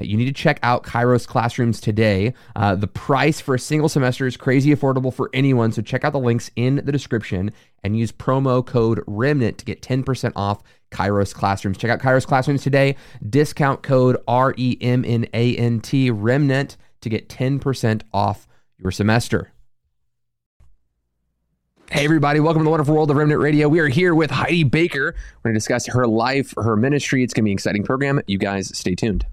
You need to check out Kairos Classrooms today. Uh, the price for a single semester is crazy affordable for anyone, so check out the links in the description and use promo code REMNANT to get 10% off Kairos Classrooms. Check out Kairos Classrooms today. Discount code R E M N A N T REMNANT to get 10% off your semester. Hey, everybody, welcome to the wonderful world of Remnant Radio. We are here with Heidi Baker. We're going to discuss her life, her ministry. It's going to be an exciting program. You guys stay tuned.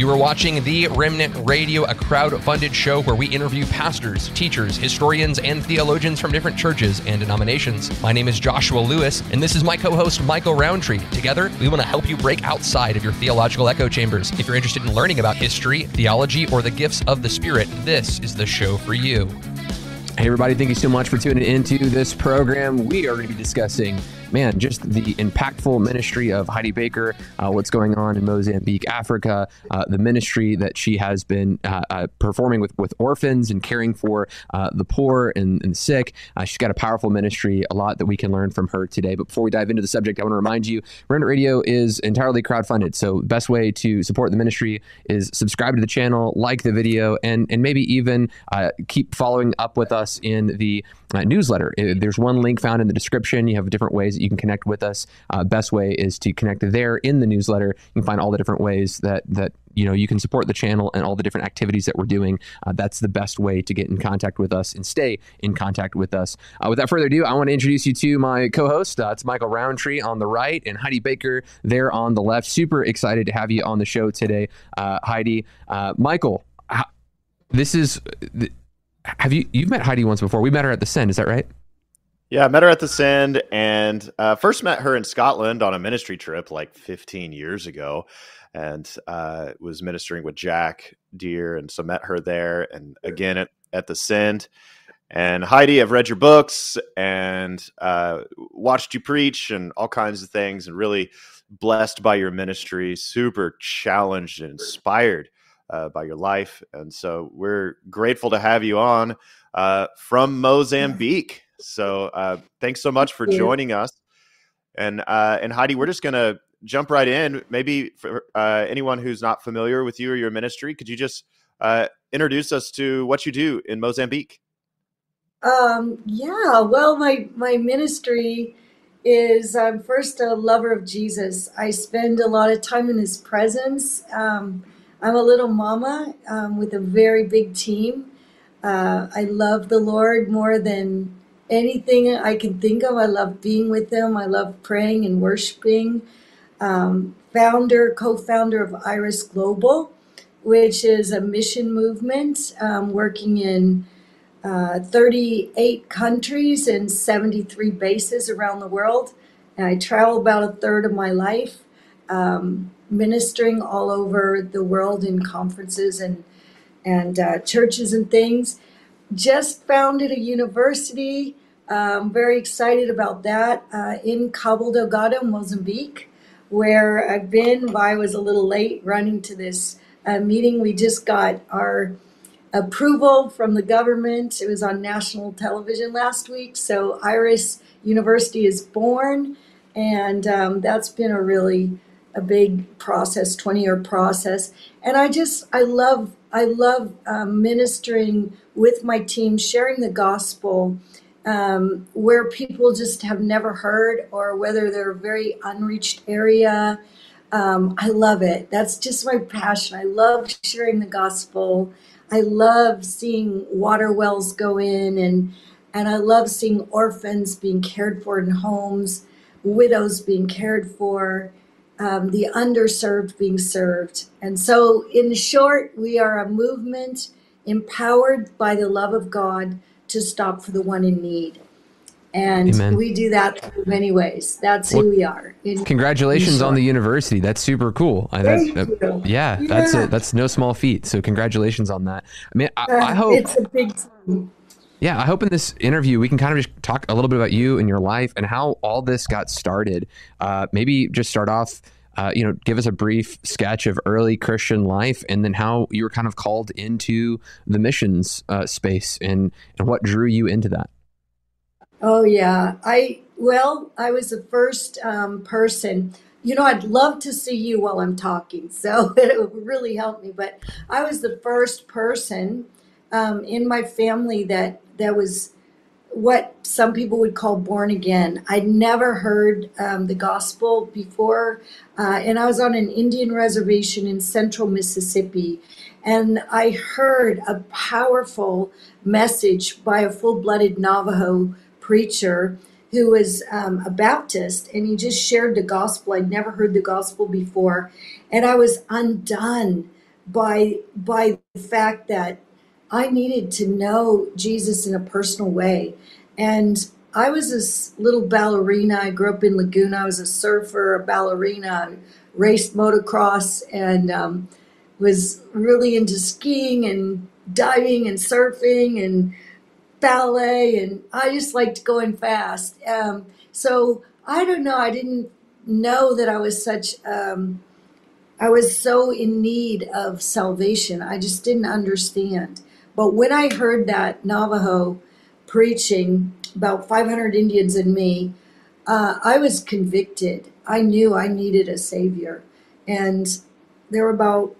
You are watching The Remnant Radio, a crowd funded show where we interview pastors, teachers, historians, and theologians from different churches and denominations. My name is Joshua Lewis, and this is my co host, Michael Rowntree. Together, we want to help you break outside of your theological echo chambers. If you're interested in learning about history, theology, or the gifts of the Spirit, this is the show for you. Hey, everybody, thank you so much for tuning into this program. We are going to be discussing man, just the impactful ministry of Heidi Baker, uh, what's going on in Mozambique, Africa, uh, the ministry that she has been uh, uh performing with, with orphans and caring for uh, the poor and, and sick. Uh, she's got a powerful ministry, a lot that we can learn from her today. But before we dive into the subject, I want to remind you Remnant Radio is entirely crowdfunded. So, the best way to support the ministry is subscribe to the channel, like the video, and, and maybe even keep following up with us in the newsletter. There's one link found in the description. You have different ways that you can connect with us. Uh, best way is to connect there in the newsletter. You can find all the different ways that that you know you can support the channel and all the different activities that we're doing. Uh, that's the best way to get in contact with us and stay in contact with us. Uh, without further ado, I want to introduce you to my co-host. Uh, it's Michael Rowntree on the right and Heidi Baker there on the left. Super excited to have you on the show today, uh, Heidi. Uh, Michael, this is. Have you you've met Heidi once before? We met her at the Send. Is that right? Yeah, I met her at the Send and uh, first met her in Scotland on a ministry trip like 15 years ago and uh, was ministering with Jack Deere. And so met her there and again at, at the Send. And Heidi, I've read your books and uh, watched you preach and all kinds of things and really blessed by your ministry, super challenged and inspired uh, by your life. And so we're grateful to have you on uh, from Mozambique. So uh, thanks so much for joining us. And uh, and Heidi, we're just gonna jump right in. Maybe for uh, anyone who's not familiar with you or your ministry, could you just uh, introduce us to what you do in Mozambique? Um, yeah. Well, my my ministry is I'm first a lover of Jesus. I spend a lot of time in His presence. Um, I'm a little mama um, with a very big team. Uh, I love the Lord more than anything I can think of. I love being with them. I love praying and worshiping. Um, founder, co-founder of Iris Global, which is a mission movement um, working in uh, 38 countries and 73 bases around the world. And I travel about a third of my life, um, ministering all over the world in conferences and and uh, churches and things. Just founded a university I'm very excited about that uh, in Cabo Delgado, Mozambique, where I've been. But I was a little late running to this uh, meeting. We just got our approval from the government. It was on national television last week. So Iris University is born, and um, that's been a really a big process, 20 year process. And I just I love I love um, ministering with my team, sharing the gospel um, where people just have never heard or whether they're a very unreached area. Um, I love it. That's just my passion. I love sharing the gospel. I love seeing water wells go in and and I love seeing orphans being cared for in homes, widows being cared for, um, the underserved being served. And so, in short, we are a movement empowered by the love of God to stop for the one in need. And Amen. we do that through many ways. That's well, who we are. In, congratulations in on the university. That's super cool. Thank that, you. Yeah, yeah, that's a, that's no small feat. So congratulations on that. I mean, I, uh, I hope it's a big. Time. Yeah, I hope in this interview we can kind of just talk a little bit about you and your life and how all this got started. Uh, maybe just start off, uh, you know, give us a brief sketch of early Christian life and then how you were kind of called into the missions uh, space and and what drew you into that. Oh yeah, I well, I was the first um, person. You know, I'd love to see you while I'm talking, so it would really help me. But I was the first person um, in my family that that was what some people would call born again. I'd never heard um, the gospel before, uh, and I was on an Indian reservation in central Mississippi, and I heard a powerful message by a full blooded Navajo preacher who was um, a Baptist, and he just shared the gospel. I'd never heard the gospel before, and I was undone by by the fact that I needed to know Jesus in a personal way. And I was this little ballerina. I grew up in Laguna. I was a surfer, a ballerina, raced motocross, and um, was really into skiing and diving and surfing and ballet. And I just liked going fast. Um, so I don't know. I didn't know that I was such. Um, I was so in need of salvation. I just didn't understand. But when I heard that Navajo preaching about 500 Indians and me, uh, I was convicted. I knew I needed a savior. And there were about,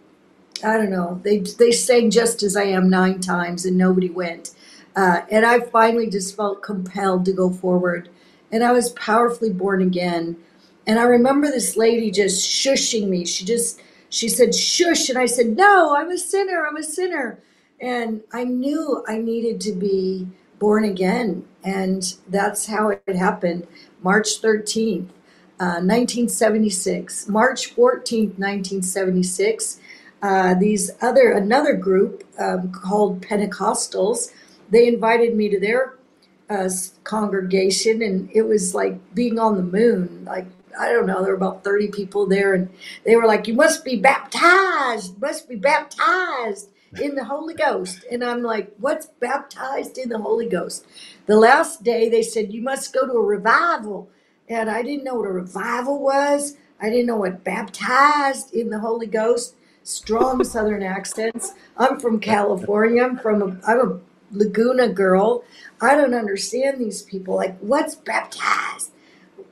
I don't know, they, they sang Just As I Am nine times and nobody went. Uh, and I finally just felt compelled to go forward. And I was powerfully born again. And I remember this lady just shushing me. She just, she said, shush. And I said, no, I'm a sinner. I'm a sinner. And I knew I needed to be born again. And that's how it happened. March 13th, uh, 1976. March 14th, 1976. Uh, these other, another group um, called Pentecostals, they invited me to their uh, congregation, and it was like being on the moon. Like, I don't know, there were about 30 people there, and they were like, You must be baptized, must be baptized in the Holy Ghost. And I'm like, what's baptized in the Holy Ghost? The last day they said, you must go to a revival. And I didn't know what a revival was. I didn't know what baptized in the Holy Ghost. Strong Southern accents. I'm from California. I'm from a, I'm a Laguna girl. I don't understand these people. Like, what's baptized?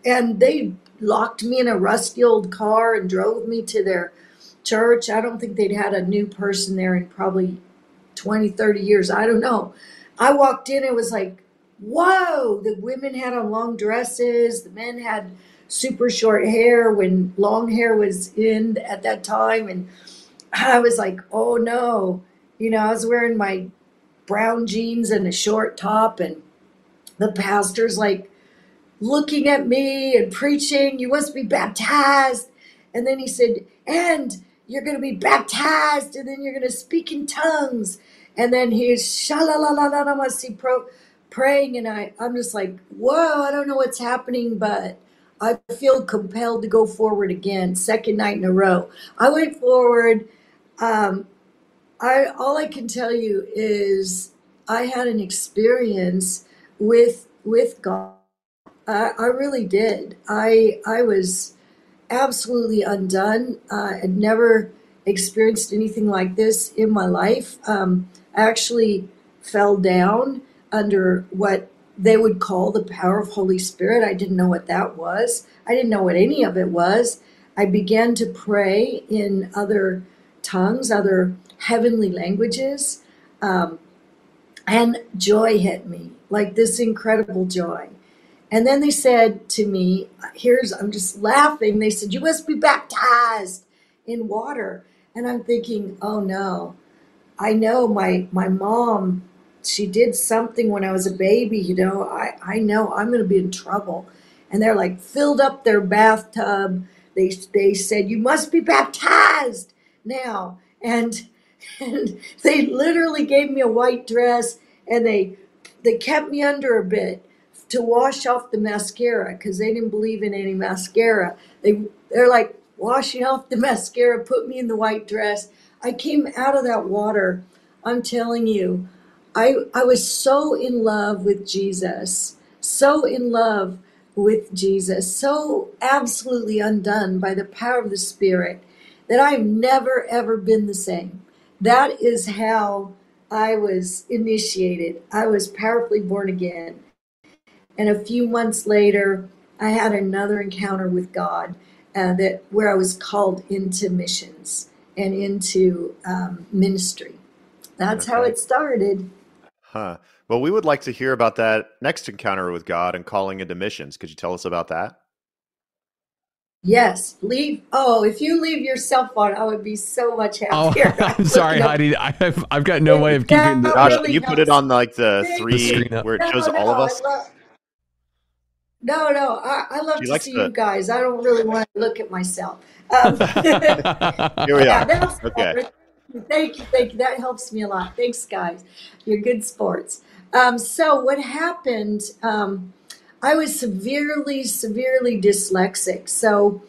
And they locked me in a rusty old car and drove me to their church. I don't think they'd had a new person there in probably 20, 30 years. I don't know. I walked in, it was like, whoa, the women had on long dresses, the men had super short hair when long hair was in at that time. And I was like, oh no. You know, I was wearing my brown jeans and a short top, and the pastor's like looking at me and preaching, you must be baptized. And then he said, and you're going to be baptized and then you're going to speak in tongues. And then he's shalalalalamasi pro praying and I, I'm just like, whoa, I don't know what's happening, but I feel compelled to go forward again, second night in a row. I went forward. Um, I all I can tell you is I had an experience with with God. I, I really did. I I was absolutely undone. Uh, I'd never experienced anything like this in my life. Um, I actually fell down under what they would call the power of Holy Spirit. I didn't know what that was. I didn't know what any of it was. I began to pray in other tongues, other heavenly languages, um, and joy hit me like this incredible joy. And then they said to me, here's, I'm just laughing. They said, you must be baptized in water. And I'm thinking, oh no, I know my, my mom, she did something when I was a baby, you know, I, I know I'm going to be in trouble. And they're like filled up their bathtub. They, they said, you must be baptized now. And, and they literally gave me a white dress and they, they kept me under a bit to wash off the mascara because they didn't believe in any mascara. They they're like washing off the mascara, put me in the white dress. I came out of that water. I'm telling you, I, I was so in love with Jesus, so in love with Jesus, so absolutely undone by the power of the Spirit that I've never, ever been the same. That is how I was initiated. I was powerfully born again. And a few months later, I had another encounter with God uh, that where I was called into missions and into um, ministry. That's okay. how it started. Huh. Well, we would like to hear about that next encounter with God and calling into missions. Could you tell us about that? Yes, leave. Oh, if you leave your cell phone, I would be so much oh, happier. Oh, I'm sorry, Heidi. I've I've got no way of keeping. The, Gosh, really you put it on like the three the where it shows no, all of us. Love, no, no, I, I love she to see the... you guys. I don't really want to look at myself. Um, Here we are. Yeah, okay. Thank you, thank you. That helps me a lot. Thanks, guys. You're good sports. Um, so what happened? Um, I was severely, severely dyslexic. So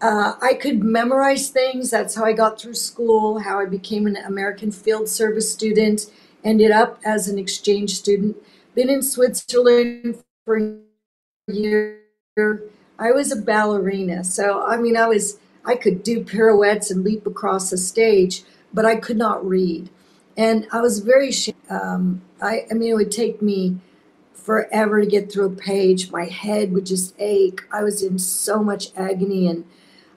uh, I could memorize things. That's how I got through school, how I became an American Field Service student, ended up as an exchange student, been in Switzerland for year. I was a ballerina. So, I mean, I was, I could do pirouettes and leap across a stage, but I could not read. And I was very, um, I, I mean, it would take me forever to get through a page. My head would just ache. I was in so much agony and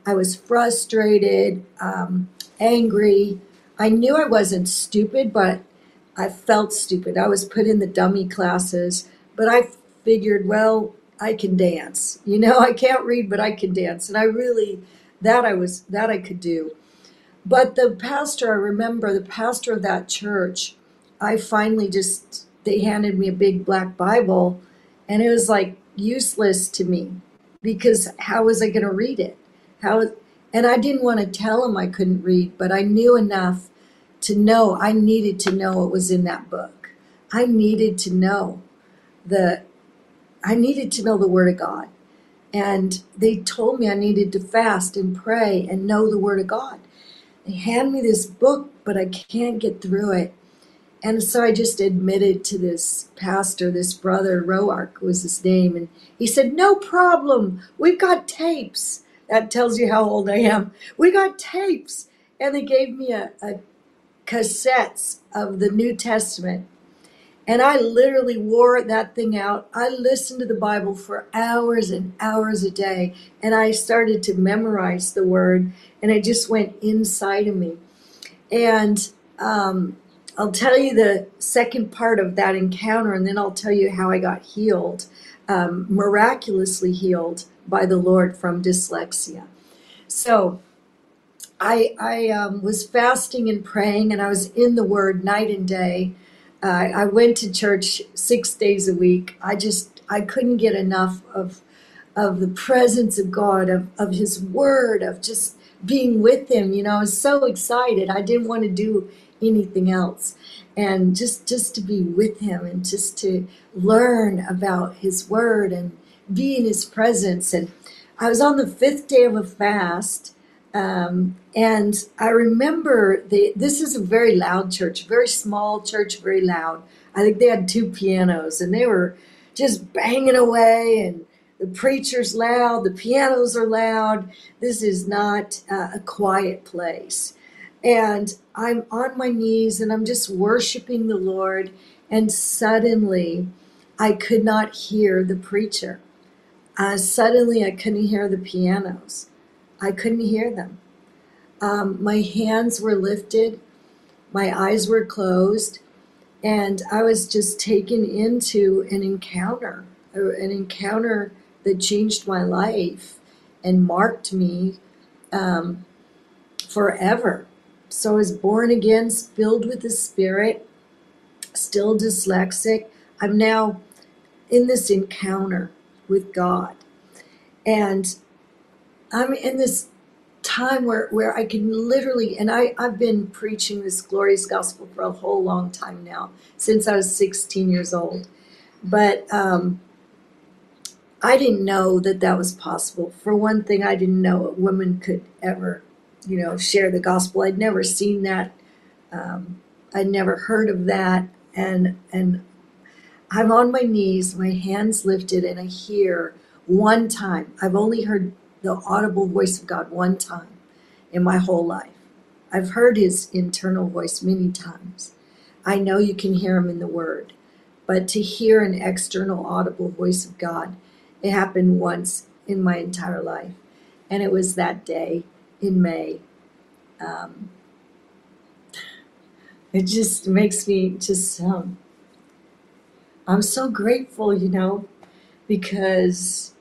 I was frustrated, um, angry. I knew I wasn't stupid, but I felt stupid. I was put in the dummy classes, but I figured, well, I can dance. You know, I can't read, but I can dance. And I really, that I was, that I could do. But the pastor, I remember the pastor of that church, I finally just they handed me a big black Bible, and it was like useless to me because how was I going to read it? How and I didn't want to tell him I couldn't read, but I knew enough to know I needed to know what was in that book. I needed to know the I needed to know the word of God. And they told me I needed to fast and pray and know the word of God. They hand me this book, but I can't get through it. And so I just admitted to this pastor, this brother, Roark was his name, and he said, No problem. We've got tapes. That tells you how old I am. We got tapes. And they gave me a, a cassettes of the New Testament. And I literally wore that thing out. I listened to the Bible for hours and hours a day. And I started to memorize the word, and it just went inside of me. And um, I'll tell you the second part of that encounter, and then I'll tell you how I got healed, um, miraculously healed by the Lord from dyslexia. So, I, I um, was fasting and praying, and I was in the Word night and day. Uh, I went to church six days a week. I just I couldn't get enough of of the presence of God, of of His Word, of just being with Him. You know, I was so excited. I didn't want to do anything else and just just to be with him and just to learn about his word and be in his presence and i was on the fifth day of a fast um, and i remember the, this is a very loud church very small church very loud i think they had two pianos and they were just banging away and the preacher's loud the pianos are loud this is not uh, a quiet place and I'm on my knees and I'm just worshiping the Lord. And suddenly, I could not hear the preacher. Uh, suddenly, I couldn't hear the pianos. I couldn't hear them. Um, my hands were lifted, my eyes were closed, and I was just taken into an encounter, an encounter that changed my life and marked me um, forever. So I was born again, filled with the Spirit, still dyslexic. I'm now in this encounter with God. And I'm in this time where, where I can literally, and I, I've been preaching this glorious gospel for a whole long time now, since I was 16 years old. But um, I didn't know that that was possible. For one thing, I didn't know a woman could ever you know, share the gospel. I'd never seen that. Um, I'd never heard of that. and and I'm on my knees, my hands lifted, and I hear one time. I've only heard the audible voice of God one time in my whole life. I've heard his internal voice many times. I know you can hear him in the word, but to hear an external audible voice of God, it happened once in my entire life. And it was that day in May. Um, it just makes me just, um, I'm so grateful, you know, because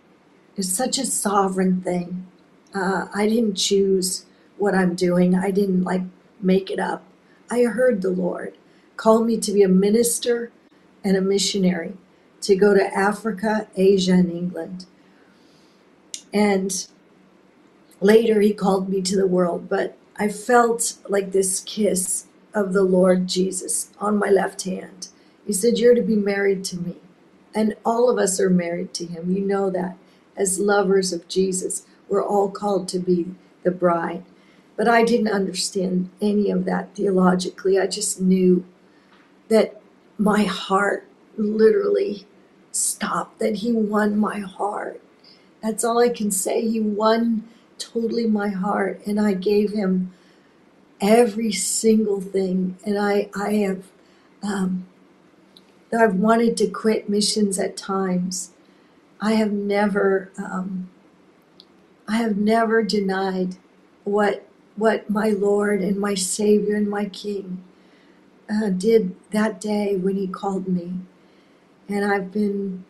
it's such a sovereign thing. Uh, I didn't choose what I'm doing. I didn't like make it up. I heard the Lord call me to be a minister and a missionary to go to Africa, Asia, and England. And later he called me to the world, but I felt like this kiss of the Lord Jesus on my left hand. He said, You're to be married to me. And all of us are married to him. You know that. As lovers of Jesus, we're all called to be the bride. But I didn't understand any of that theologically. I just knew that my heart literally stopped, that He won my heart. That's all I can say. He won totally my heart, and I gave Him every single thing. And I, I have, um, I've wanted to quit missions at times. I have never, um, I have never denied what what my Lord and my Savior and my King uh, did that day when He called me. And I've been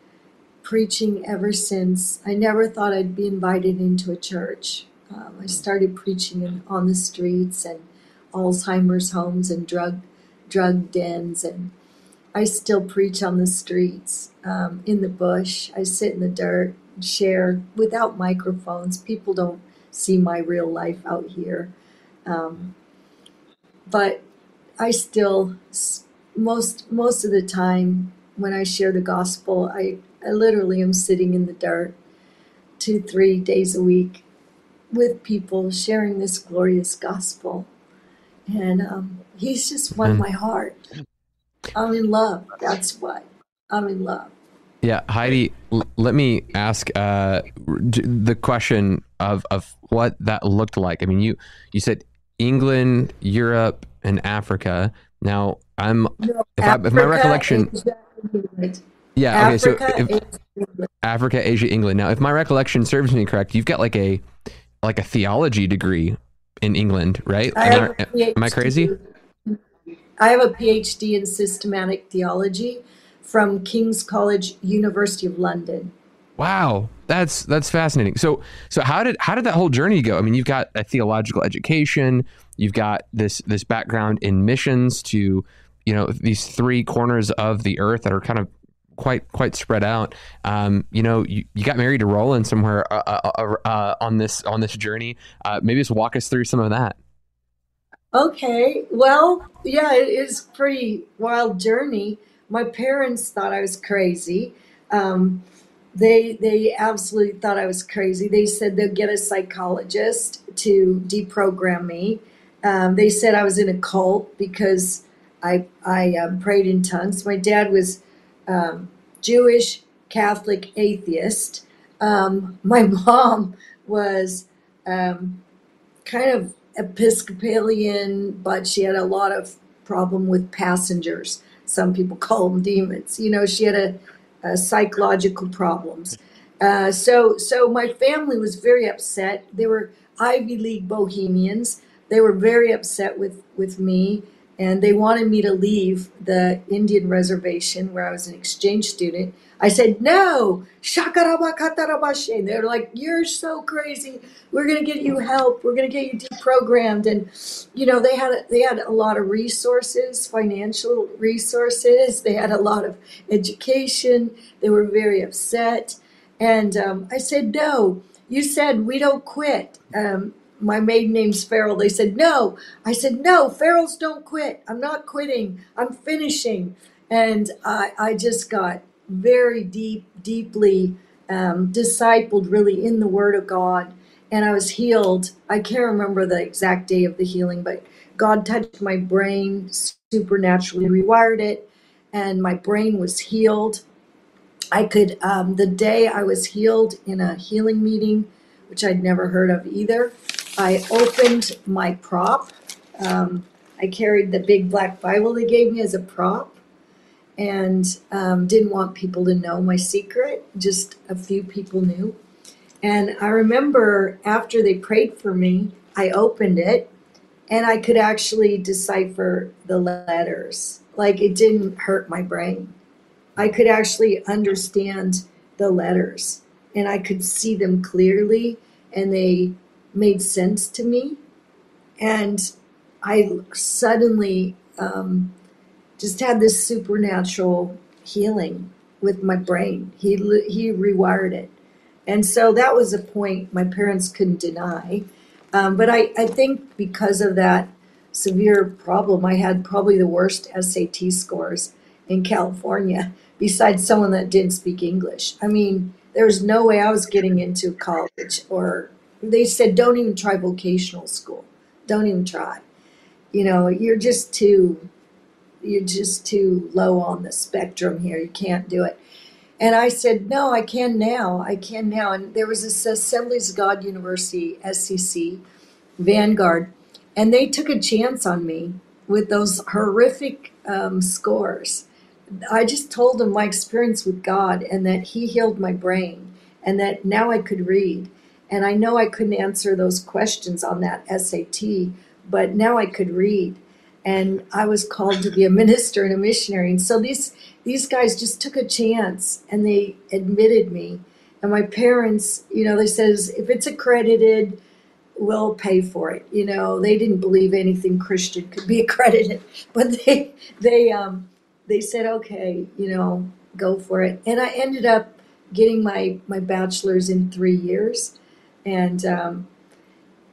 preaching ever since. I never thought I'd be invited into a church. Um, I started preaching in, on the streets and Alzheimer's homes and drug drug dens, and I still preach on the streets um, in the bush. I sit in the dirt, share without microphones. People don't see my real life out here. Um, but I still most most of the time when I share the gospel, I, I literally am sitting in the dirt two, three days a week with people sharing this glorious gospel. And um, he's just won my heart. I'm in love. That's why. I'm in love. Yeah, Heidi, l- let me ask uh, the question of, of what that looked like. I mean, you you said England, Europe, and Africa. Now, I'm no, if, I, if my recollection. yeah. Okay. So if, Africa, Asia, England. Now, if my recollection serves me correct, you've got like a like a theology degree in England, right? Am I, am I crazy? I have a PhD in systematic theology from King's College, University of London. Wow, that's that's fascinating. So so how did how did that whole journey go? I mean, you've got a theological education, you've got this this background in missions to you know these three corners of the earth that are kind of quite quite spread out. Um, you know, you, you got married to Rolland somewhere uh, uh, uh, uh on this on this journey. Uh, maybe just walk us through some of that. Okay, well, yeah, it is pretty wild journey. My parents thought I was crazy. Um, they they absolutely thought I was crazy. They said they'll get a psychologist to deprogram me. Um, they said I was in a cult because I I um, prayed in tongues. My dad was um, Jewish, Catholic, atheist. Um, my mom was kind of Episcopalian, but she had a lot of problem with passengers. Some people call them demons. You know, she had a uh, psychological problems. Uh, so, so my family was very upset. They were Ivy League bohemians. They were very upset with with me, and they wanted me to leave the Indian reservation where I was an exchange student I said, no, shakarabakatarabashe. They're like, you're so crazy. We're going to get you help. We're going to get you deprogrammed. And, you know, they had, they had a lot of resources, financial resources. They had a lot of education. They were very upset. And um, I said, no, you said we don't quit. Um, my maiden name's Farrell. They said, no. I said, no, Farrells don't quit. I'm not quitting. I'm finishing. And I, I just got very deep, deeply um, discipled really in the Word of God. And I was healed. I can't remember the exact day of the healing, but God touched my brain, supernaturally rewired it. and my brain was healed. I could, um, the day I was healed in a healing meeting, which I'd never heard of either, I opened my prop. Um, I carried the big black Bible they gave me as a prop and um, didn't want people to know my secret. Just a few people knew. And I remember after they prayed for me, I opened it and I could actually decipher the letters. Like it didn't hurt my brain. I could actually understand the letters and I could see them clearly and they made sense to me. And I suddenly um, just had this supernatural healing with my brain. He, he rewired it. And so that was a point my parents couldn't deny. Um, but I, I think because of that severe problem, I had probably the worst SAT scores in California, besides someone that didn't speak English. I mean, there was no way I was getting into college, or they said, don't even try vocational school. Don't even try. You know, you're just too, you're just too low on the spectrum here. You can't do it. And I said, no, I can now. I can now. And there was this Assemblies of God University, SCC, Vanguard, and they took a chance on me with those horrific um, scores. I just told them my experience with God and that He healed my brain and that now I could read. And I know I couldn't answer those questions on that SAT, but now I could read and I was called to be a minister and a missionary. And so these these guys just took a chance and they admitted me. And my parents, you know, they says if it's accredited, we'll pay for it. You know, they didn't believe anything Christian could be accredited, but they they um they said okay, you know, go for it. And I ended up getting my my bachelor's in three years, and um,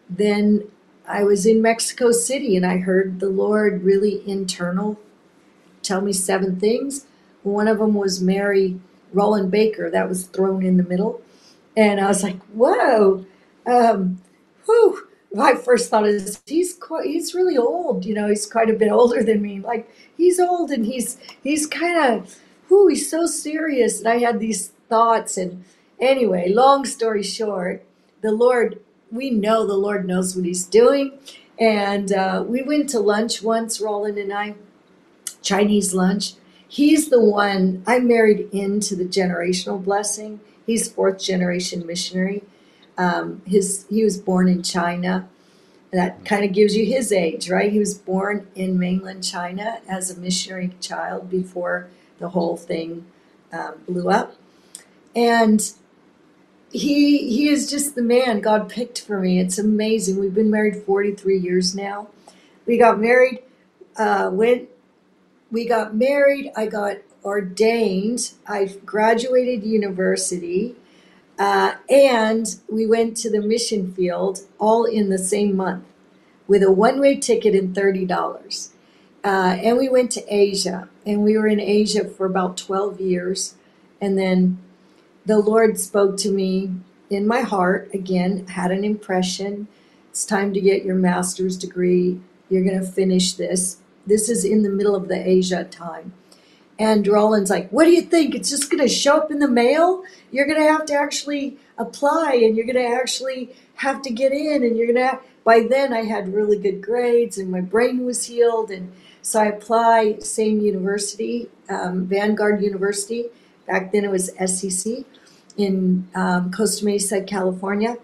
then I was in Mexico City and I heard the Lord really internal tell me seven things. One of them was marry Rolland Baker. That was thrown in the middle. And I was like, whoa. Um, whew. My first thought is he's quite, he's really old. You know, he's quite a bit older than me. Like he's old and he's he's kind of whoo, he's so serious. And I had these thoughts. And anyway, long story short, the Lord we know the Lord knows what He's doing. And uh, we went to lunch once, Rolland and I, Chinese lunch. He's the one I married into the generational blessing. He's fourth generation missionary. Um, his he was born in China. That kind of gives you his age, right? He was born in mainland China as a missionary child before the whole thing um, blew up. And he he is just the man God picked for me. It's amazing. We've been married 43 years now. We got married uh, went we got married. I got ordained. I graduated university, uh, and we went to the mission field all in the same month with a one way ticket and thirty dollars. Uh, and we went to Asia, and we were in Asia for about 12 years, and then the Lord spoke to me in my heart again, had an impression. It's time to get your master's degree. You're going to finish this. This is in the middle of the Asia time. And Rolland's like, What do you think? It's just going to show up in the mail? You're going to have to actually apply and you're going to actually have to get in. And you're going to, have... by then, I had really good grades and my brain was healed. And so I applied, same university, um, Vanguard University. Back then it was SCC in um, Costa Mesa, California.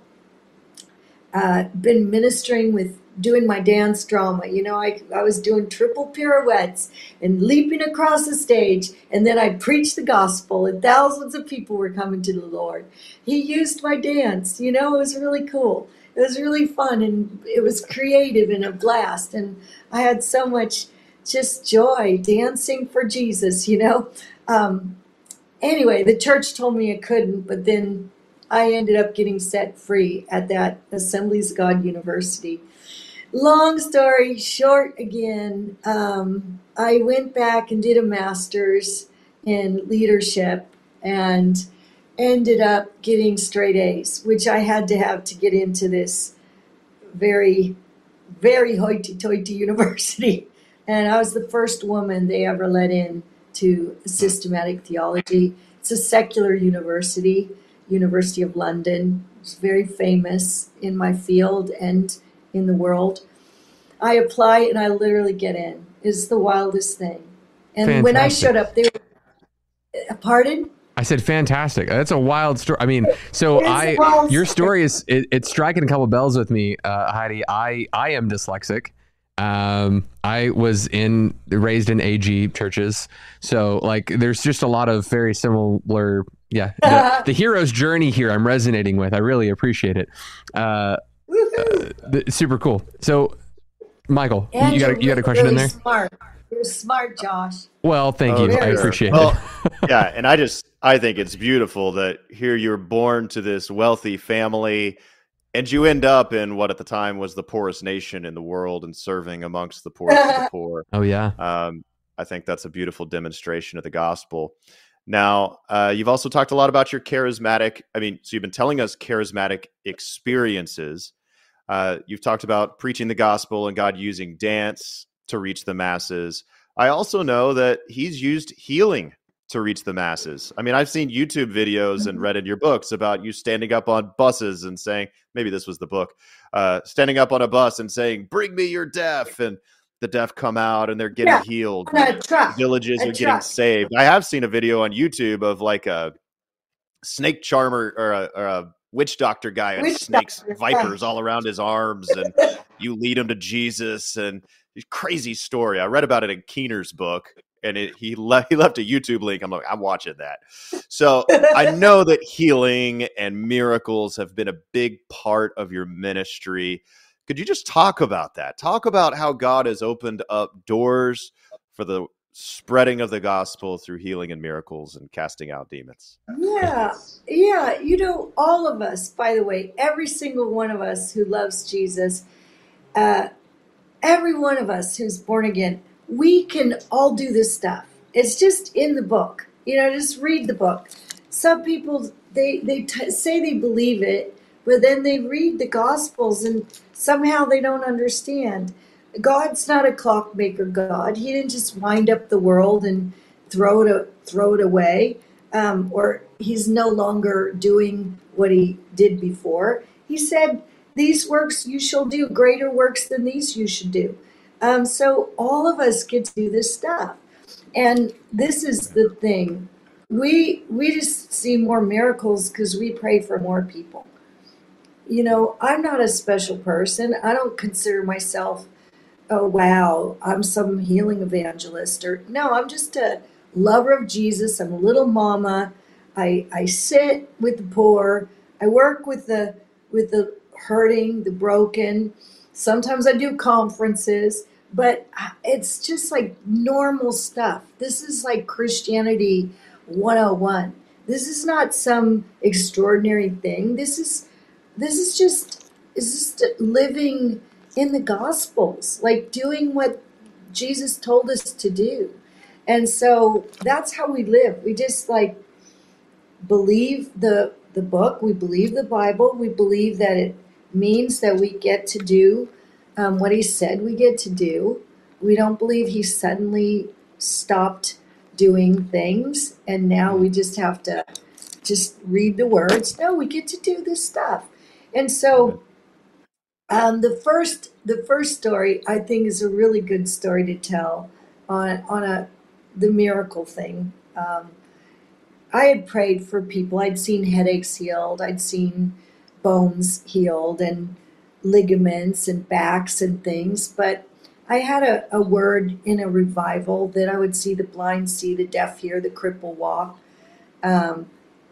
Uh, been ministering with doing my dance drama. You know, I, I was doing triple pirouettes and leaping across the stage, and then I preached the gospel, and thousands of people were coming to the Lord. He used my dance. You know, it was really cool. It was really fun, and it was creative and a blast. And I had so much just joy dancing for Jesus, you know. Um, anyway, the church told me I couldn't, but then I ended up getting set free at that Assemblies of God University. Long story short, again, um, I went back and did a master's in leadership and ended up getting straight A's, which I had to have to get into this very, very hoity toity university. And I was the first woman they ever let in to systematic theology. It's a secular university, University of London. It's very famous in my field and in the world. I apply and I literally get in. It's the wildest thing. And Fantastic. when I showed up, they were, pardon? I said fantastic. That's a wild story. I mean, so I your story is it, it's striking a couple bells with me, uh, Heidi. I I am dyslexic. Um, I was in raised in AG churches, so like there's just a lot of very similar. Yeah, the, the hero's journey here. I'm resonating with. I really appreciate it. Uh, uh, the, super cool. So, Michael, and you got a, you got a question really in there? Smart. You're smart, Josh. Well, thank oh, you. I appreciate well, it. yeah, and I just I think it's beautiful that here you're born to this wealthy family and you end up in what at the time was the poorest nation in the world and serving amongst the poorest of the poor. Oh yeah. Um, I think that's a beautiful demonstration of the gospel. Now, uh, you've also talked a lot about your charismatic. I mean, so you've been telling us charismatic experiences. Uh, you've talked about preaching the gospel and God using dance to reach the masses. I also know that He's used healing to reach the masses. I mean, I've seen YouTube videos and mm-hmm. read in your books about you standing up on buses and saying, maybe this was the book, uh, standing up on a bus and saying, "Bring me your deaf," and the deaf come out and they're getting yeah, healed. Villages are getting saved. I have seen a video on YouTube of like a snake charmer or a, or a witch doctor guy and snakes, doctor, vipers all around his arms, and you lead him to Jesus and crazy story. I read about it in Keener's book and it, he left he left a YouTube link. I'm like, I'm watching that. So I know that healing and miracles have been a big part of your ministry. Could you just talk about that? Talk about how God has opened up doors for the spreading of the gospel through healing and miracles and casting out demons. Yeah. Yeah. You know, all of us, by the way, every single one of us who loves Jesus, uh, every one of us who's born again, we can all do this stuff. It's just in the book. You know, just read the book. Some people they they t- say they believe it, but then they read the Gospels and somehow they don't understand. God's not a clockmaker God. He didn't just wind up the world and throw it throw it away, um, or He's no longer doing what He did before. He said, "These works you shall do; greater works than these you should do." Um, so all of us get to do this stuff. And this is the thing. We we just see more miracles because we pray for more people. You know, I'm not a special person. I don't consider myself, oh wow, I'm some healing evangelist or no, I'm just a lover of Jesus. I'm a little mama. I I sit with the poor. I work with the with the hurting, the broken. Sometimes I do conferences but uh, it's just like normal stuff. This is like Christianity 101. This is not some extraordinary thing. This is this is just is just living in the gospels, like doing what Jesus told us to do. And so that's how we live. We just like believe the the book, we believe the Bible, we believe that it means that we get to do um, what he said we get to do. We don't believe he suddenly stopped doing things and now we just have to just read the words. No, we get to do this stuff. And so um, the first the first story I think is a really good story to tell on on a the miracle thing. Um, I had prayed for people. I'd seen headaches healed. I'd seen bones healed, and ligaments and backs and things. But I had a, a word in a revival that I would see the blind see, the deaf hear, the cripple walk, um,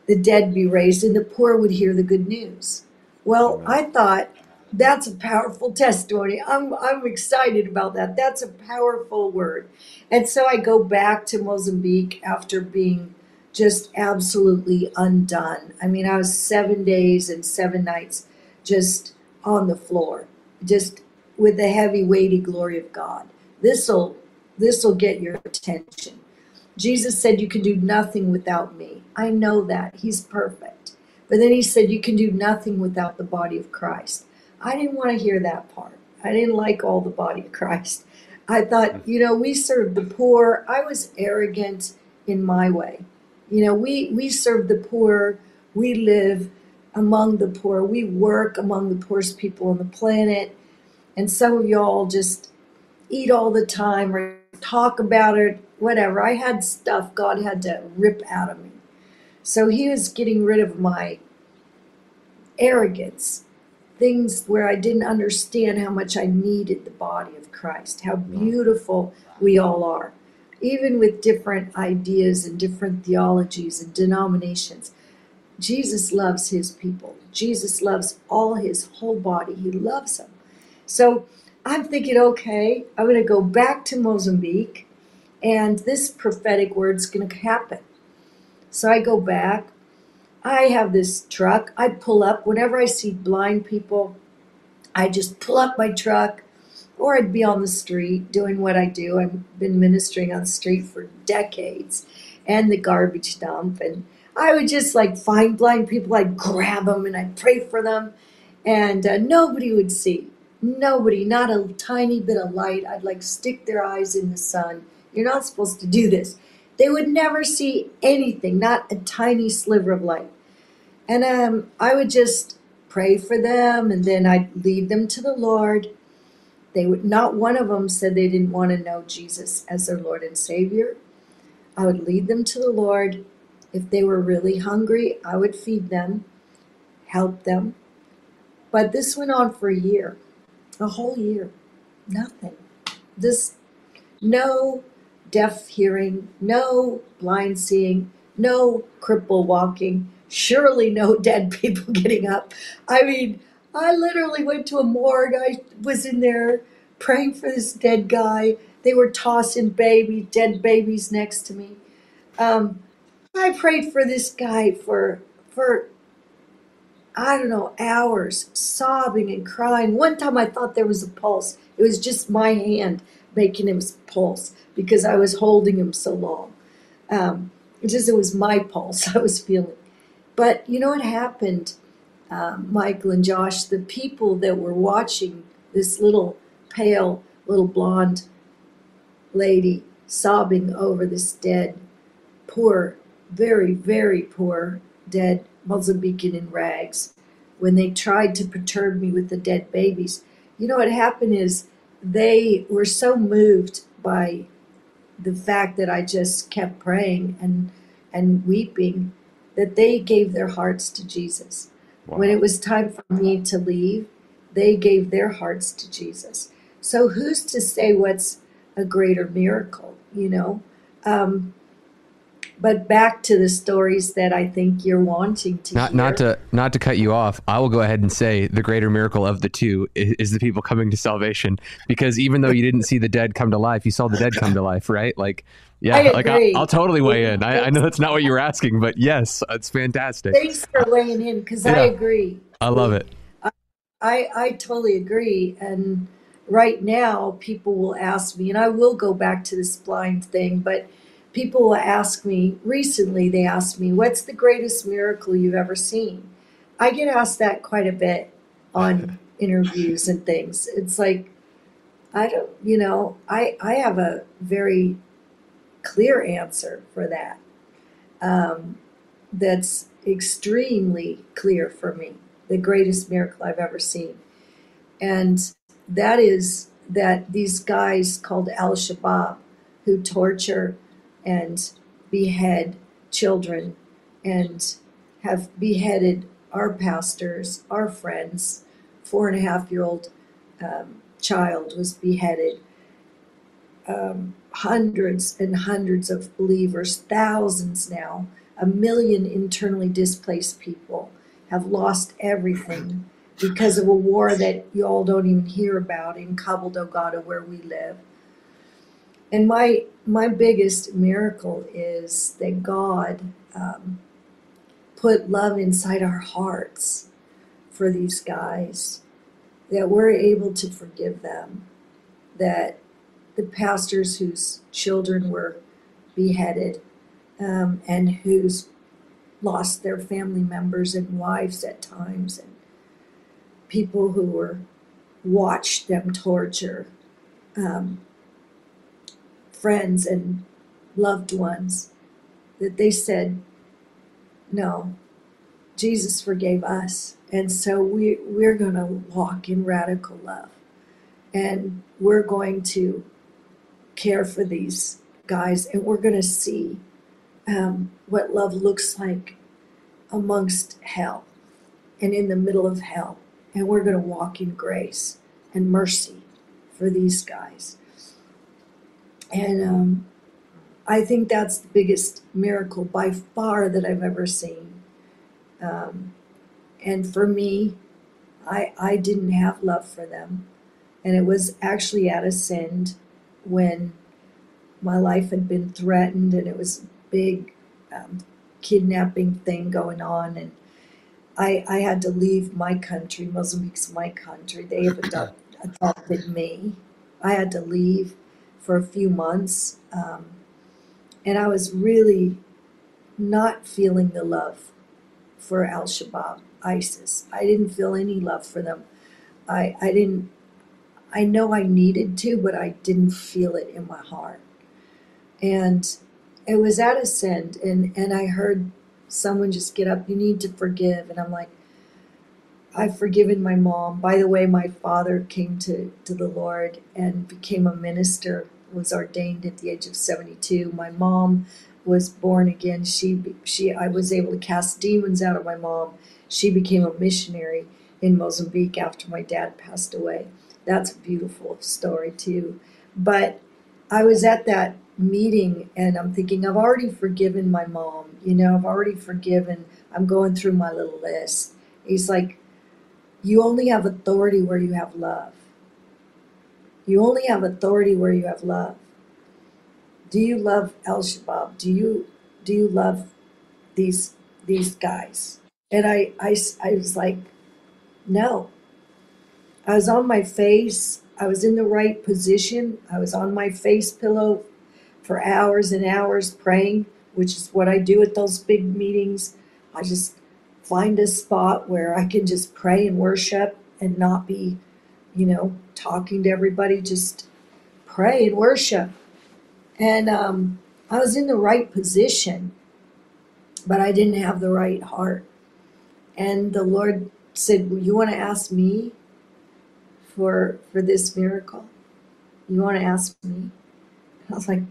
the dead be raised, and the poor would hear the good news. Well, I thought that's a powerful testimony. I'm I'm excited about that. That's a powerful word. And so I go back to Mozambique after being just absolutely undone. I mean, I was 7 days and 7 nights just on the floor, just with the heavy, weighty glory of God. This'll this'll get your attention. Jesus said, You can do nothing without me. I know that. He's perfect. But then he said, You can do nothing without the body of Christ. I didn't want to hear that part. I didn't like all the body of Christ. I thought, you know, we serve the poor. I was arrogant in my way. You know, we, we serve the poor. We live among the poor. We work among the poorest people on the planet. And some of y'all just eat all the time or talk about it, whatever. I had stuff God had to rip out of me. So he was getting rid of my arrogance, things where I didn't understand how much I needed the body of Christ, how beautiful we all are, even with different ideas and different theologies and denominations. Jesus loves his people. Jesus loves all his whole body. He loves them. So I'm thinking, okay, I'm going to go back to Mozambique and this prophetic word's going to happen. So I go back. I have this truck. I pull up whenever I see blind people. I just pull up my truck, or I'd be on the street doing what I do. I've been ministering on the street for decades and the garbage dump. And I would just like find blind people, I'd grab them and I'd pray for them, and uh, nobody would see. Nobody, not a tiny bit of light. I'd like stick their eyes in the sun. You're not supposed to do this. They would never see anything, not a tiny sliver of light. And um, I would just pray for them, and then I'd lead them to the Lord. They would not one of them said they didn't want to know Jesus as their Lord and Savior. I would lead them to the Lord. If they were really hungry, I would feed them, help them. But this went on for a year a whole year. Nothing. This, no deaf hearing, no blind seeing, no cripple walking, surely no dead people getting up. I mean, I literally went to a morgue. I was in there praying for this dead guy. They were tossing baby, dead babies next to me. Um, I prayed for this guy for for I don't know, hours sobbing and crying. One time I thought there was a pulse. It was just my hand making him pulse because I was holding him so long. Um, it just it was my pulse I was feeling. But you know what happened, um, Michael and Josh? The people that were watching this little pale, little blonde lady sobbing over this dead, poor, very, very poor dead Mozambican in rags when they tried to perturb me with the dead babies. You know what happened is they were so moved by the fact that I just kept praying and and weeping that they gave their hearts to Jesus. Wow. When it was time for me to leave, they gave their hearts to Jesus. So who's to say what's a greater miracle, you know? Um, but back to the stories that I think you're wanting to not hear. not to not to cut you off. I will go ahead and say the greater miracle of the two is, is, the people coming to salvation because even though you didn't see the dead come to life, you saw the dead come to life, right? Like yeah, I like I, will totally weigh in. I, I, know that's not what you were asking, but yes, it's fantastic. Thanks for weighing in because yeah, I agree. I love it. I I totally agree and right now people will ask me and I will go back to this blind thing, but people will ask me recently they asked me what's the greatest miracle you've ever seen? I get asked that quite a bit on interviews and things. It's like i don't you know i i have a very clear answer for that um, that's extremely clear for me the greatest miracle i've ever seen. And that is that these guys called al-shabaab who torture and behead children and have beheaded our pastors, our friends. Four and a half year old um, child was beheaded. Um, hundreds and hundreds of believers, thousands now, a million internally displaced people have lost everything because of a war that you all don't even hear about in Cabo Delgado, where we live. And my my biggest miracle is that God um, put love inside our hearts for these guys, that we're able to forgive them, that the pastors whose children were beheaded um, and who's lost their family members and wives at times, and people who were watched them torture. Um, friends and loved ones that they said, No, Jesus forgave us. And so we, we're going to walk in radical love. And we're going to care for these guys and we're going to see um, what love looks like amongst hell and in the middle of hell. And we're going to walk in grace and mercy for these guys. And um, I think that's the biggest miracle by far that I've ever seen. Um, and for me, I, I didn't have love for them. And it was actually at Ascend when my life had been threatened and it was a big um, kidnapping thing going on. And I, I had to leave my country. Mozambique's my country. They have adopt, adopted me. I had to leave for a few months. Um, and I was really not feeling the love for Al Shabaab, ISIS. I didn't feel any love for them. I, I didn't, I know I needed to, but I didn't feel it in my heart. And it was at Ascend, and, and I heard someone just get up, you need to forgive. And I'm like, I've forgiven my mom. By the way, my father came to, to the Lord and became a minister, was ordained at the age of 72. My mom was born again. She, she, I was able to cast demons out of my mom. She became a missionary in Mozambique after my dad passed away. That's a beautiful story too. But I was at that meeting and I'm thinking, I've already forgiven my mom. You know, I've already forgiven. I'm going through my little list. He's like, you only have authority where you have love. You only have authority where you have love. Do you love Al Shabaab? Do you do you love these these guys? And I, I, I was like, no. I was on my face. I was in the right position. I was on my face pillow for hours and hours praying, which is what I do at those big meetings. I just find a spot where I can just pray and worship and not be, you know, talking to everybody, just pray and worship. And um, I was in the right position, but I didn't have the right heart. And the Lord said, well, "You want to ask me for for this miracle? You want to ask me?" I was like,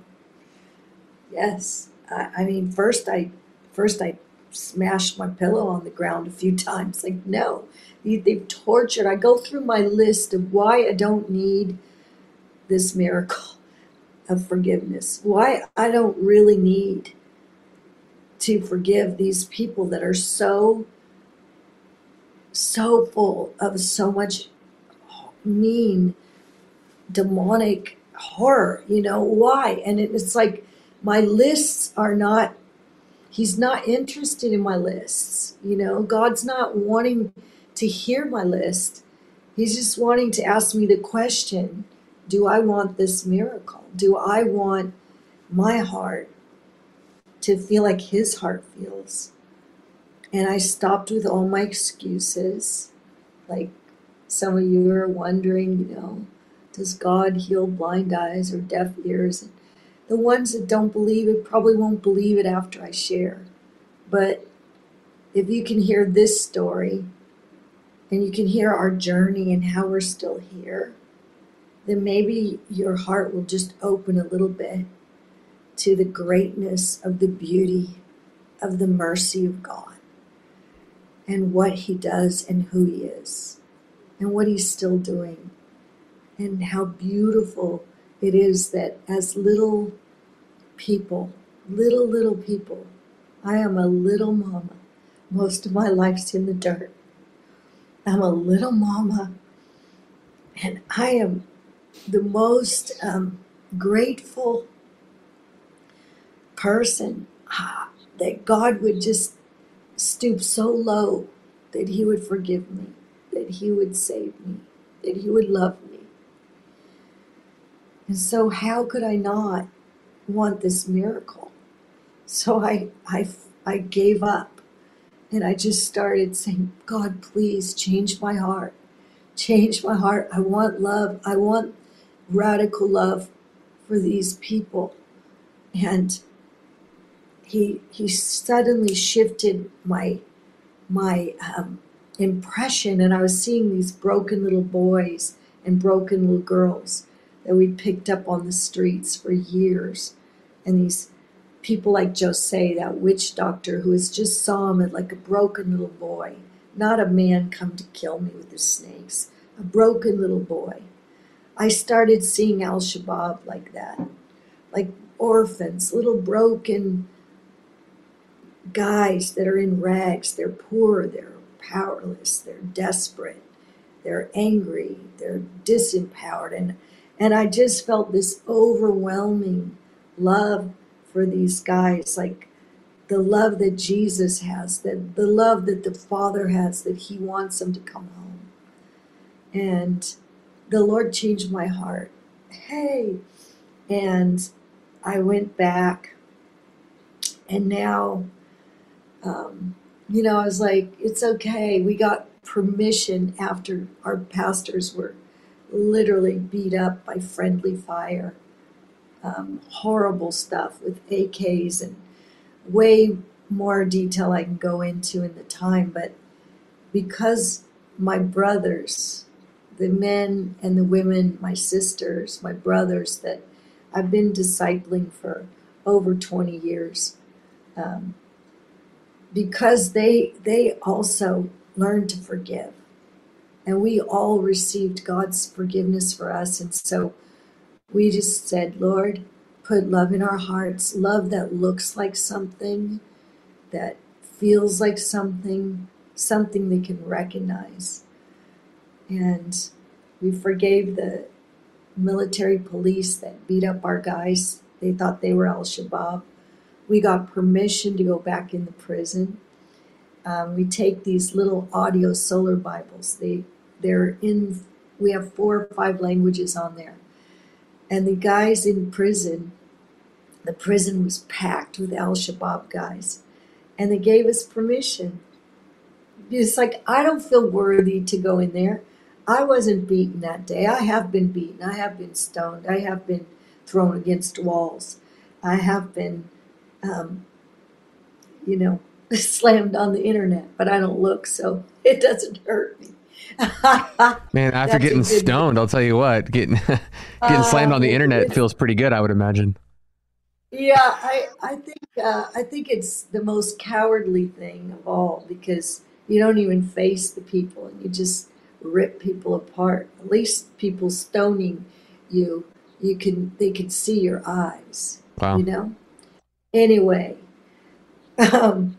"Yes." I, I mean, first I first I smashed my pillow on the ground a few times. Like, no, they've tortured. I go through my list of why I don't need this miracle of forgiveness. Why I don't really need to forgive these people that are so so full of so much mean, demonic horror. You know, why? And it's like my lists are not, he's not interested in my lists. You know, God's not wanting to hear my list. He's just wanting to ask me the question Do I want this miracle? Do I want my heart to feel like his heart feels? And I stopped with all my excuses. Like some of you are wondering, you know, does God heal blind eyes or deaf ears? And the ones that don't believe it probably won't believe it after I share. But if you can hear this story and you can hear our journey and how we're still here, then maybe your heart will just open a little bit to the greatness of the beauty of the mercy of God and what he does and who he is and what he's still doing and how beautiful it is that as little people, little, little people, I am a little mama. Most of my life's in the dirt. I'm a little mama, and I am the most um, grateful person ah, that God would just stoop so low that he would forgive me, that he would save me, that he would love me. And so, how could I not want this miracle? So I, I, I gave up and I just started saying, God, please change my heart. Change my heart. I want love. I want radical love for these people. And he he suddenly shifted my my um, impression, and I was seeing these broken little boys and broken little girls that we'd picked up on the streets for years, and these people like Jose, that witch doctor who has just saw him like a broken little boy, not a man come to kill me with his snakes, a broken little boy. I started seeing Al Shabaab like that, like orphans, little broken guys that are in rags. They're poor, they're powerless, they're desperate, they're angry, they're disempowered. And, and I just felt this overwhelming love for these guys, like the love that Jesus has, that the love that the Father has, that He wants them to come home. And the Lord changed my heart. Hey, and I went back, and now um, you know, I was like, it's okay. We got permission after our pastors were literally beat up by friendly fire. Um, horrible stuff with AKs and way more detail I can go into in the time. But because my brothers, the men and the women, my sisters, my brothers that I've been discipling for over 20 years, um, because they they also learned to forgive and we all received god's forgiveness for us and so we just said lord put love in our hearts love that looks like something that feels like something something they can recognize and we forgave the military police that beat up our guys they thought they were al-shabaab we got permission to go back in the prison. Um, we take these little audio solar Bibles. They they're in. We have four or five languages on there, and the guys in prison. The prison was packed with Al Shabaab guys, and they gave us permission. It's like I don't feel worthy to go in there. I wasn't beaten that day. I have been beaten. I have been stoned. I have been thrown against walls. I have been um, you know, slammed on the internet, but I don't look, so it doesn't hurt me. Man, after getting stoned, I'll tell you what, getting getting uh, slammed on the internet feels pretty good, I would imagine. Yeah, I I think uh, I think it's the most cowardly thing of all because you don't even face the people and you just rip people apart. At least people stoning you, you can they can see your eyes. Wow. You know anyway, um,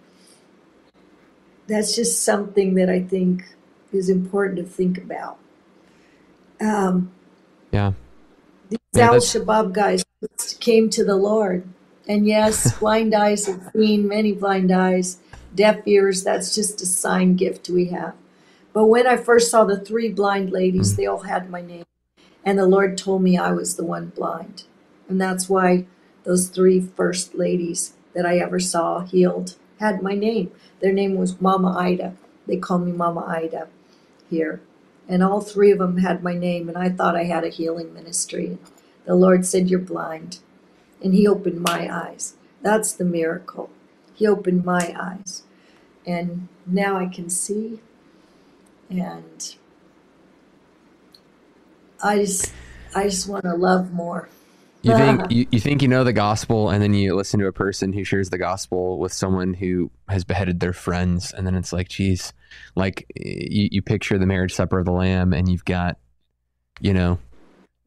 that's just something that I think is important to think about. Um, yeah. These yeah, Al Shabaab guys came to the Lord. And yes, blind eyes have seen many blind eyes, deaf ears, that's just a sign gift we have. But when I first saw the three blind ladies, mm. they all had my name. And the Lord told me I was the one blind. And that's why those three first ladies that I ever saw healed had my name. Their name was Mama Aida. They call me Mama Aida here. And all three of them had my name, and I thought I had a healing ministry. The Lord said, You're blind. And He opened my eyes. That's the miracle. He opened my eyes. And now I can see. And I just I just want to love more. You think you, you think you know the gospel, and then you listen to a person who shares the gospel with someone who has beheaded their friends, and then it's like, geez, like you, you picture the marriage supper of the Lamb, and you've got, you know,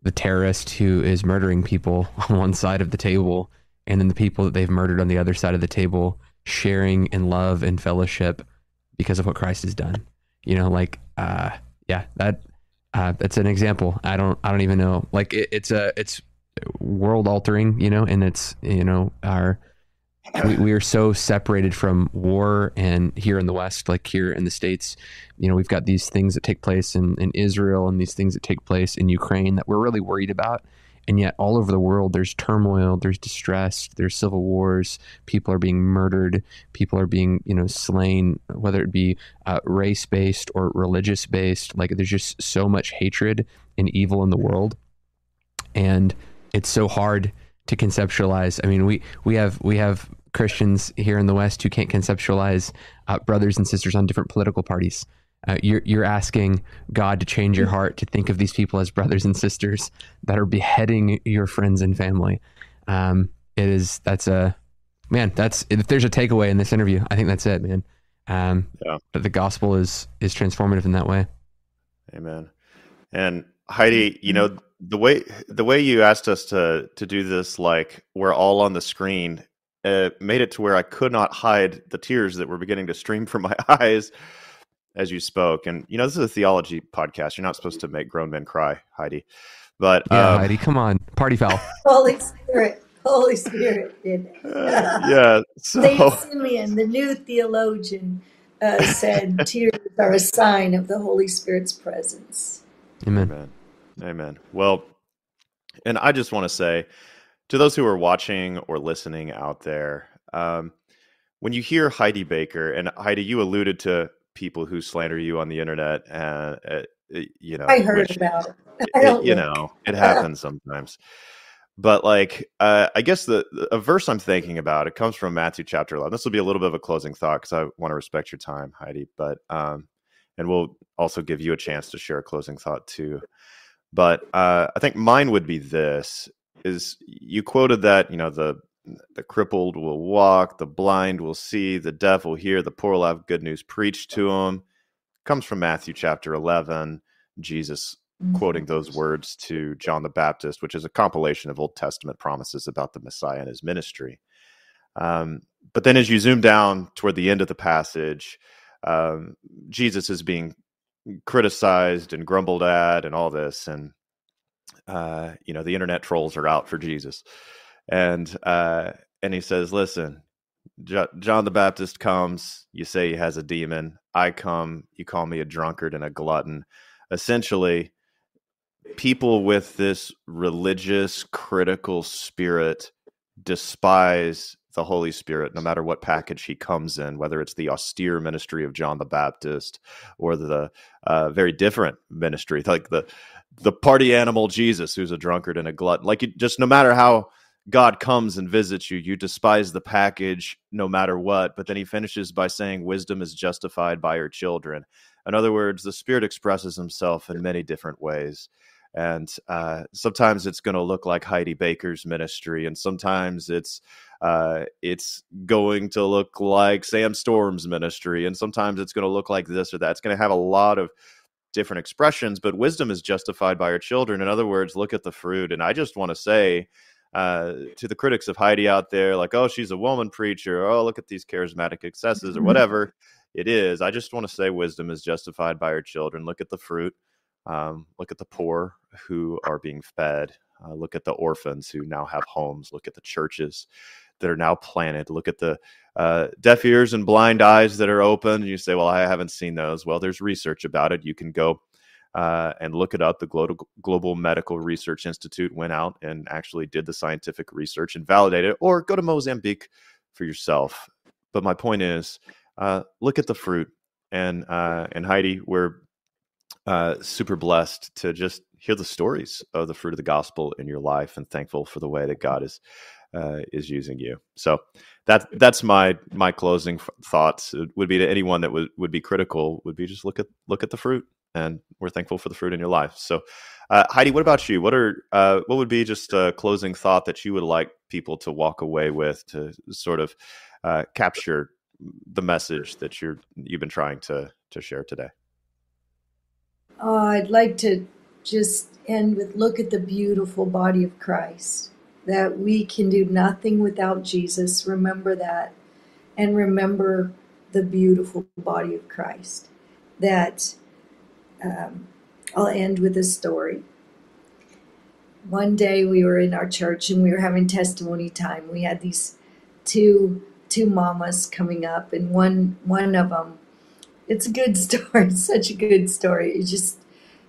the terrorist who is murdering people on one side of the table, and then the people that they've murdered on the other side of the table, sharing in love and fellowship because of what Christ has done. You know, like, uh, yeah, that uh, that's an example. I don't, I don't even know. Like, it, it's a, it's world altering, you know, and it's, you know, our, we, we, are so separated from war and here in the West, like here in the States, you know, we've got these things that take place in, in Israel and these things that take place in Ukraine that we're really worried about. And yet all over the world, there's turmoil, there's distress, there's civil wars, people are being murdered, people are being, you know, slain, whether it be uh, race based or religious based. Like there's just so much hatred and evil in the world. And it's so hard to conceptualize. I mean, we we have we have Christians here in the West who can't conceptualize uh, brothers and sisters on different political parties. Uh, you're you're asking God to change your heart to think of these people as brothers and sisters that are beheading your friends and family. Um, it is that's a man. That's if there's a takeaway in this interview, I think that's it, man. Um, yeah. That the gospel is is transformative in that way. Amen. And Heidi, you know the way the way you asked us to to do this, like we're all on the screen, uh, made it to where I could not hide the tears that were beginning to stream from my eyes as you spoke. And you know, this is a theology podcast. You're not supposed to make grown men cry, Heidi. But yeah, um, Heidi, come on, party foul. Holy Spirit. Holy Spirit did. Uh, yeah. So. Saint Simeon, the new theologian, uh, said, "Tears are a sign of the Holy Spirit's presence." Amen. Amen. Amen. Well, and I just want to say to those who are watching or listening out there, um, when you hear Heidi Baker, and Heidi, you alluded to people who slander you on the internet, and uh, uh, you know, I heard which, about it. it you know, it happens sometimes. But like, uh, I guess the a verse I'm thinking about it comes from Matthew chapter 11. This will be a little bit of a closing thought because I want to respect your time, Heidi. But um, and we'll also give you a chance to share a closing thought too. But uh, I think mine would be this: is you quoted that you know the the crippled will walk, the blind will see, the deaf will hear, the poor will have good news preached to them. Comes from Matthew chapter 11. Jesus mm-hmm. quoting those words to John the Baptist, which is a compilation of Old Testament promises about the Messiah and his ministry. Um, but then as you zoom down toward the end of the passage, um, Jesus is being criticized and grumbled at and all this. And, uh, you know, the internet trolls are out for Jesus and uh, and he says, "Listen, J- John the Baptist comes. You say he has a demon. I come. You call me a drunkard and a glutton. Essentially, people with this religious, critical spirit despise the Holy Spirit, no matter what package he comes in, whether it's the austere ministry of John the Baptist or the uh, very different ministry, like the the party animal Jesus, who's a drunkard and a glutton. Like, you, just no matter how God comes and visits you, you despise the package no matter what. But then he finishes by saying, Wisdom is justified by her children. In other words, the Spirit expresses himself in many different ways. And uh, sometimes it's going to look like Heidi Baker's ministry, and sometimes it's uh, it's going to look like Sam Storms' ministry, and sometimes it's going to look like this or that. It's going to have a lot of different expressions, but wisdom is justified by her children. In other words, look at the fruit. And I just want to say, uh, to the critics of Heidi out there, like, oh, she's a woman preacher. Oh, look at these charismatic excesses or mm-hmm. whatever it is. I just want to say wisdom is justified by her children. Look at the fruit. Um, look at the poor who are being fed. Uh, look at the orphans who now have homes. Look at the churches that are now planted. Look at the uh, deaf ears and blind eyes that are open. You say, well, I haven't seen those. Well, there's research about it. You can go uh, and look it up. The Global, Global Medical Research Institute went out and actually did the scientific research and validated it, or go to Mozambique for yourself. But my point is, uh, look at the fruit. And uh, and Heidi, we're uh, super blessed to just hear the stories of the fruit of the gospel in your life, and thankful for the way that God is uh, is using you. So that that's my my closing thoughts. It would be to anyone that would would be critical. Would be just look at look at the fruit and we're thankful for the fruit in your life. So, uh, Heidi, what about you? What are uh, what would be just a closing thought that you would like people to walk away with to sort of uh, capture the message that you're you've been trying to to share today? Uh, I'd like to just end with look at the beautiful body of Christ. That we can do nothing without Jesus. Remember that, and remember the beautiful body of Christ. That um, I'll end with a story. One day we were in our church and we were having testimony time. We had these two two mamas coming up, and one one of them. It's a good story. Such a good story. It just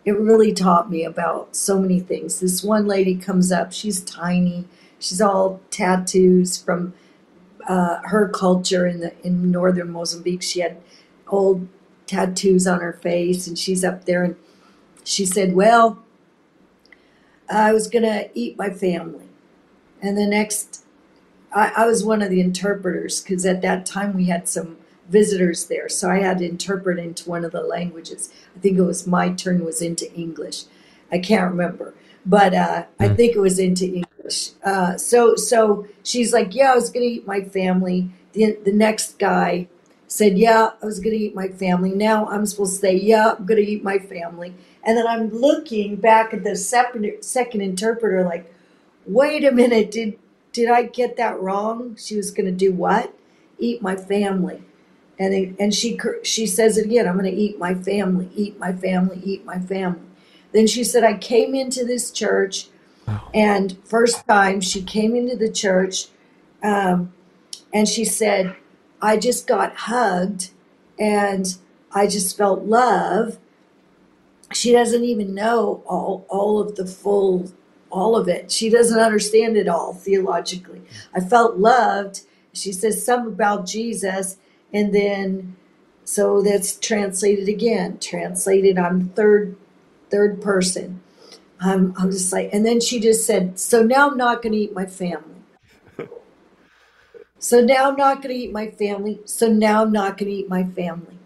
it really taught me about so many things. This one lady comes up. She's tiny. She's all tattoos from uh, her culture in the in northern Mozambique. She had old tattoos on her face and she's up there and she said, Well, I was to eat my family. And the next, I, I was one of the interpreters because at that time we had some visitors there. So I had to interpret into one of the languages. I think it was my turn was into English. I can't remember, but uh, I hmm. think it was into English. Uh, so so she's like, yeah, I was gonna eat my family. The the next guy said, yeah, I was gonna eat my family. Now I'm supposed to say, yeah, I'm gonna eat my family. And then I'm looking back at the second second interpreter, like, wait a minute, did did I get that wrong? She was gonna do what? Eat my family and it, and she she says it again. I'm going to eat my family, eat my family, eat my family. Then she said, I came into this church, wow. and first time she came into the church, um, and she said, I just got hugged, and I just felt love. She doesn't even know all all of the full all of it. She doesn't understand it all theologically. I felt loved. She says something about Jesus and then, so that's translated again, translated. I'm third, third person. I'm, I'm just like, and then she just said, so now I'm not going to eat my family. So now I'm not going to eat my family. So now I'm not going to eat my family.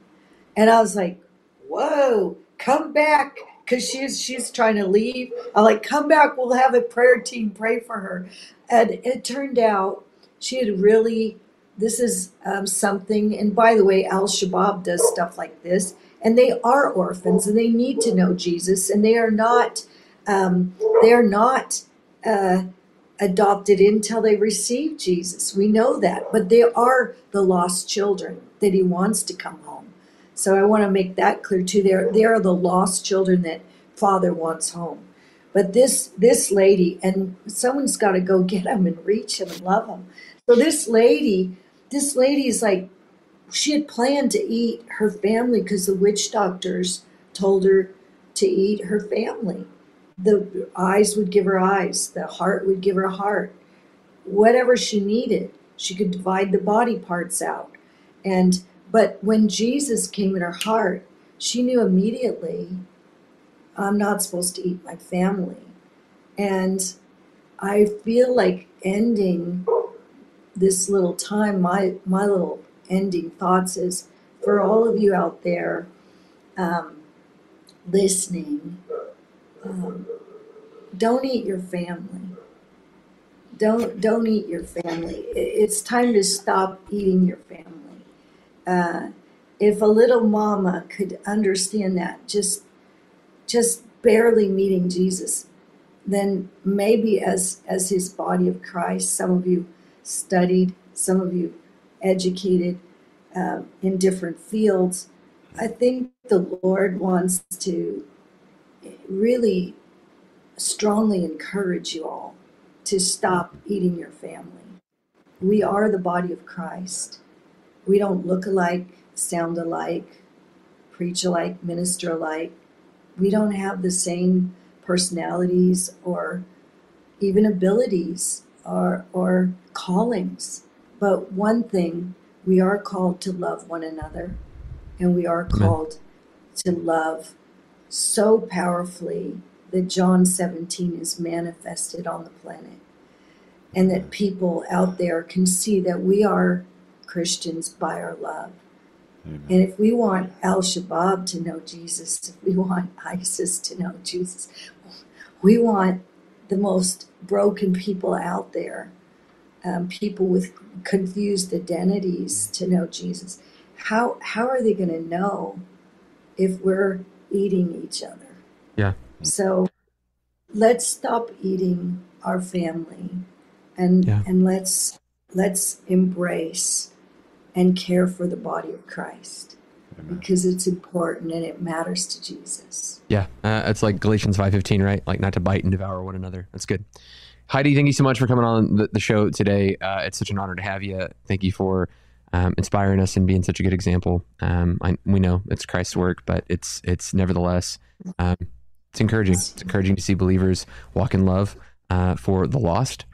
And I was like, whoa, come back. Cause she's, she's trying to leave. I'm like, come back. We'll have a prayer team pray for her. And it turned out she had really this is um, something, and by the way, Al Shabaab does stuff like this, and they are orphans and they need to know Jesus, and they are not, um, they are not uh, adopted until they receive Jesus. We know that, but they are the lost children that He wants to come home. So I want to make that clear too. They're, they are the lost children that Father wants home. But this this lady, and someone's got to go get them and reach them and love them. So this lady this lady is like, she had planned to eat her family because the witch doctors told her to eat her family. The eyes would give her eyes, the heart would give her heart. Whatever she needed, she could divide the body parts out. And but when Jesus came in her heart, she knew immediately, I'm not supposed to eat my family. And I feel like ending this little time, my my little ending thoughts is for all of you out there um, listening. Um, don't eat your family. Don't don't eat your family. It's time to stop eating your family. Uh, if a little mama could understand that, just just barely meeting Jesus, then maybe as as his body of Christ, some of you studied, some of you educated uh, in different fields. I think the Lord wants to really strongly encourage you all to stop eating your family. We are the body of Christ. We don't look alike, sound alike, preach alike, minister alike. We don't have the same personalities or even abilities or, or callings. But one thing, we are called to love one another, and we are called to love so powerfully that John 17 is manifested on the planet. And that people out there can see that we are Christians by our love. Amen. And if we want Al Shabaab to know Jesus, if we want ISIS to know Jesus, we want the most broken people out there, um, people with confused identities to know Jesus. How how are they going to know if we're eating each other? Yeah. So let's stop eating our family, and yeah. and let's let's embrace and care for the body of Christ because it's important and it matters to Jesus. Yeah, uh, it's like Galatians five fifteen, right? Like not to bite and devour one another. That's good. Heidi, thank you so much for coming on the, the show today. Uh, it's such an honor to have you. Thank you for um, inspiring us and being such a good example. Um, I, we know it's Christ's work, but it's it's nevertheless um, it's encouraging. It's encouraging to see believers walk in love uh, for the lost,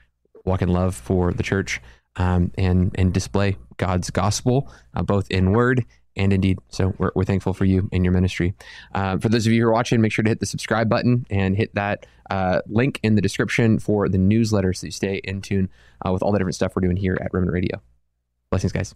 walk in love for the church, um, and and display God's gospel uh, both in word and indeed. So we're, we're thankful for you and your ministry. Uh, for those of you who are watching, make sure to hit the subscribe button and hit that uh, link in the description for the newsletter so you stay in tune uh, with all the different stuff we're doing here at Remnant Radio. Blessings, guys.